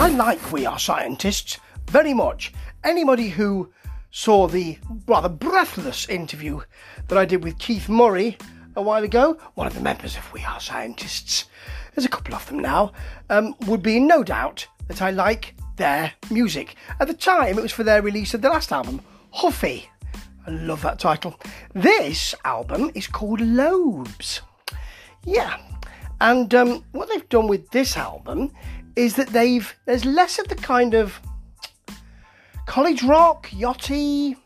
I like We Are Scientists very much. Anybody who saw the rather breathless interview that I did with Keith Murray a while ago, one of the members of We Are Scientists, there's a couple of them now, um, would be in no doubt that I like their music. At the time, it was for their release of the last album, Huffy. I love that title. This album is called Lobes. Yeah, and um, what they've done with this album is that they've there's less of the kind of college rock, yachty,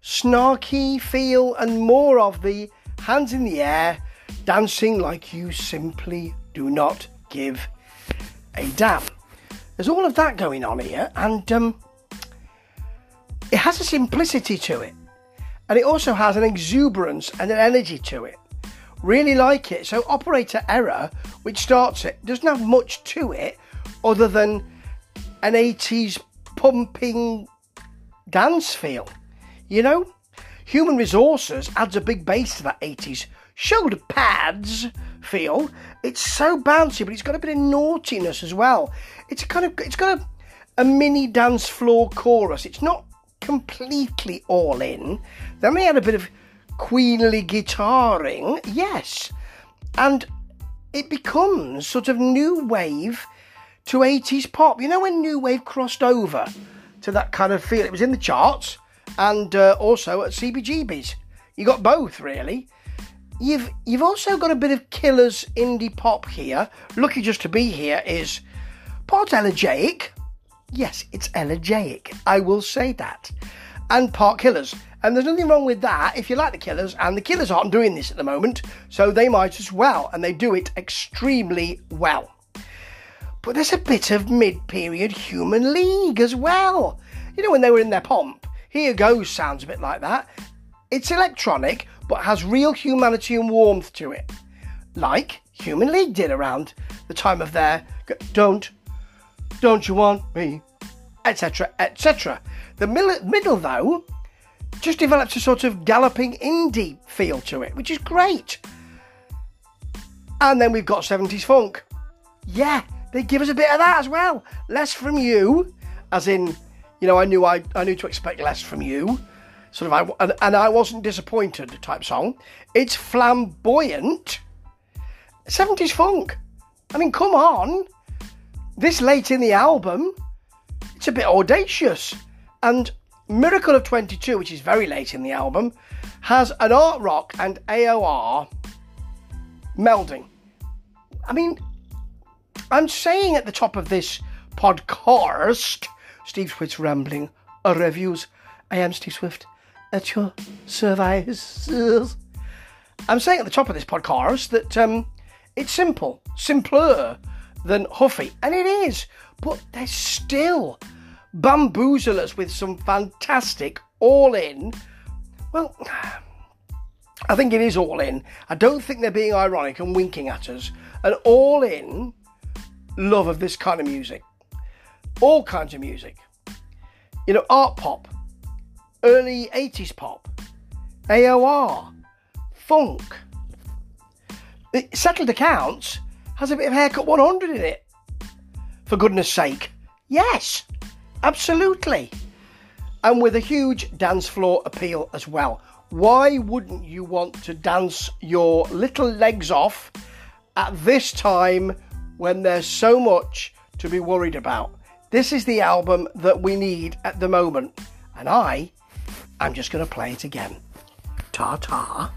snarky feel, and more of the hands in the air, dancing like you simply do not give a damn. There's all of that going on here, and um, it has a simplicity to it, and it also has an exuberance and an energy to it. Really like it. So, Operator Error, which starts it, doesn't have much to it other than an 80s pumping dance feel. You know? Human Resources adds a big bass to that 80s shoulder pads feel. It's so bouncy, but it's got a bit of naughtiness as well. It's kind of it's got a, a mini dance floor chorus. It's not completely all in. Then we had a bit of queenly guitaring, yes, and it becomes sort of new wave to 80s pop. You know when new wave crossed over to that kind of feel? It was in the charts and uh, also at CBGB's. You got both really. You've you've also got a bit of Killers indie pop here. Lucky just to be here is part elegiac. Yes, it's elegiac. I will say that. And part Killers. And there's nothing wrong with that if you like the Killers, and the Killers aren't doing this at the moment, so they might as well, and they do it extremely well. But there's a bit of mid period Human League as well. You know, when they were in their pomp, Here Goes sounds a bit like that. It's electronic, but has real humanity and warmth to it. Like Human League did around the time of their Don't, Don't You Want Me, etc., etc. The middle, though, just develops a sort of galloping indie feel to it, which is great. And then we've got 70s funk. Yeah, they give us a bit of that as well. Less from you, as in, you know, I knew I, I knew to expect less from you. Sort of, I, and, and I wasn't disappointed type song. It's flamboyant. 70s funk. I mean, come on. This late in the album, a bit audacious. And Miracle of 22, which is very late in the album, has an art rock and AOR melding. I mean, I'm saying at the top of this podcast, Steve Swift's Rambling Reviews. I am Steve Swift at your service. I'm saying at the top of this podcast that um, it's simple, simpler than Huffy, and it is, but there's still bamboozle us with some fantastic all in. Well, I think it is all in. I don't think they're being ironic and winking at us. An all in love of this kind of music. All kinds of music. You know, art pop, early 80s pop, AOR, funk. Settled Accounts has a bit of Haircut 100 in it. For goodness sake. Yes. Absolutely. And with a huge dance floor appeal as well. Why wouldn't you want to dance your little legs off at this time when there's so much to be worried about? This is the album that we need at the moment. And I, I'm just going to play it again. Ta ta.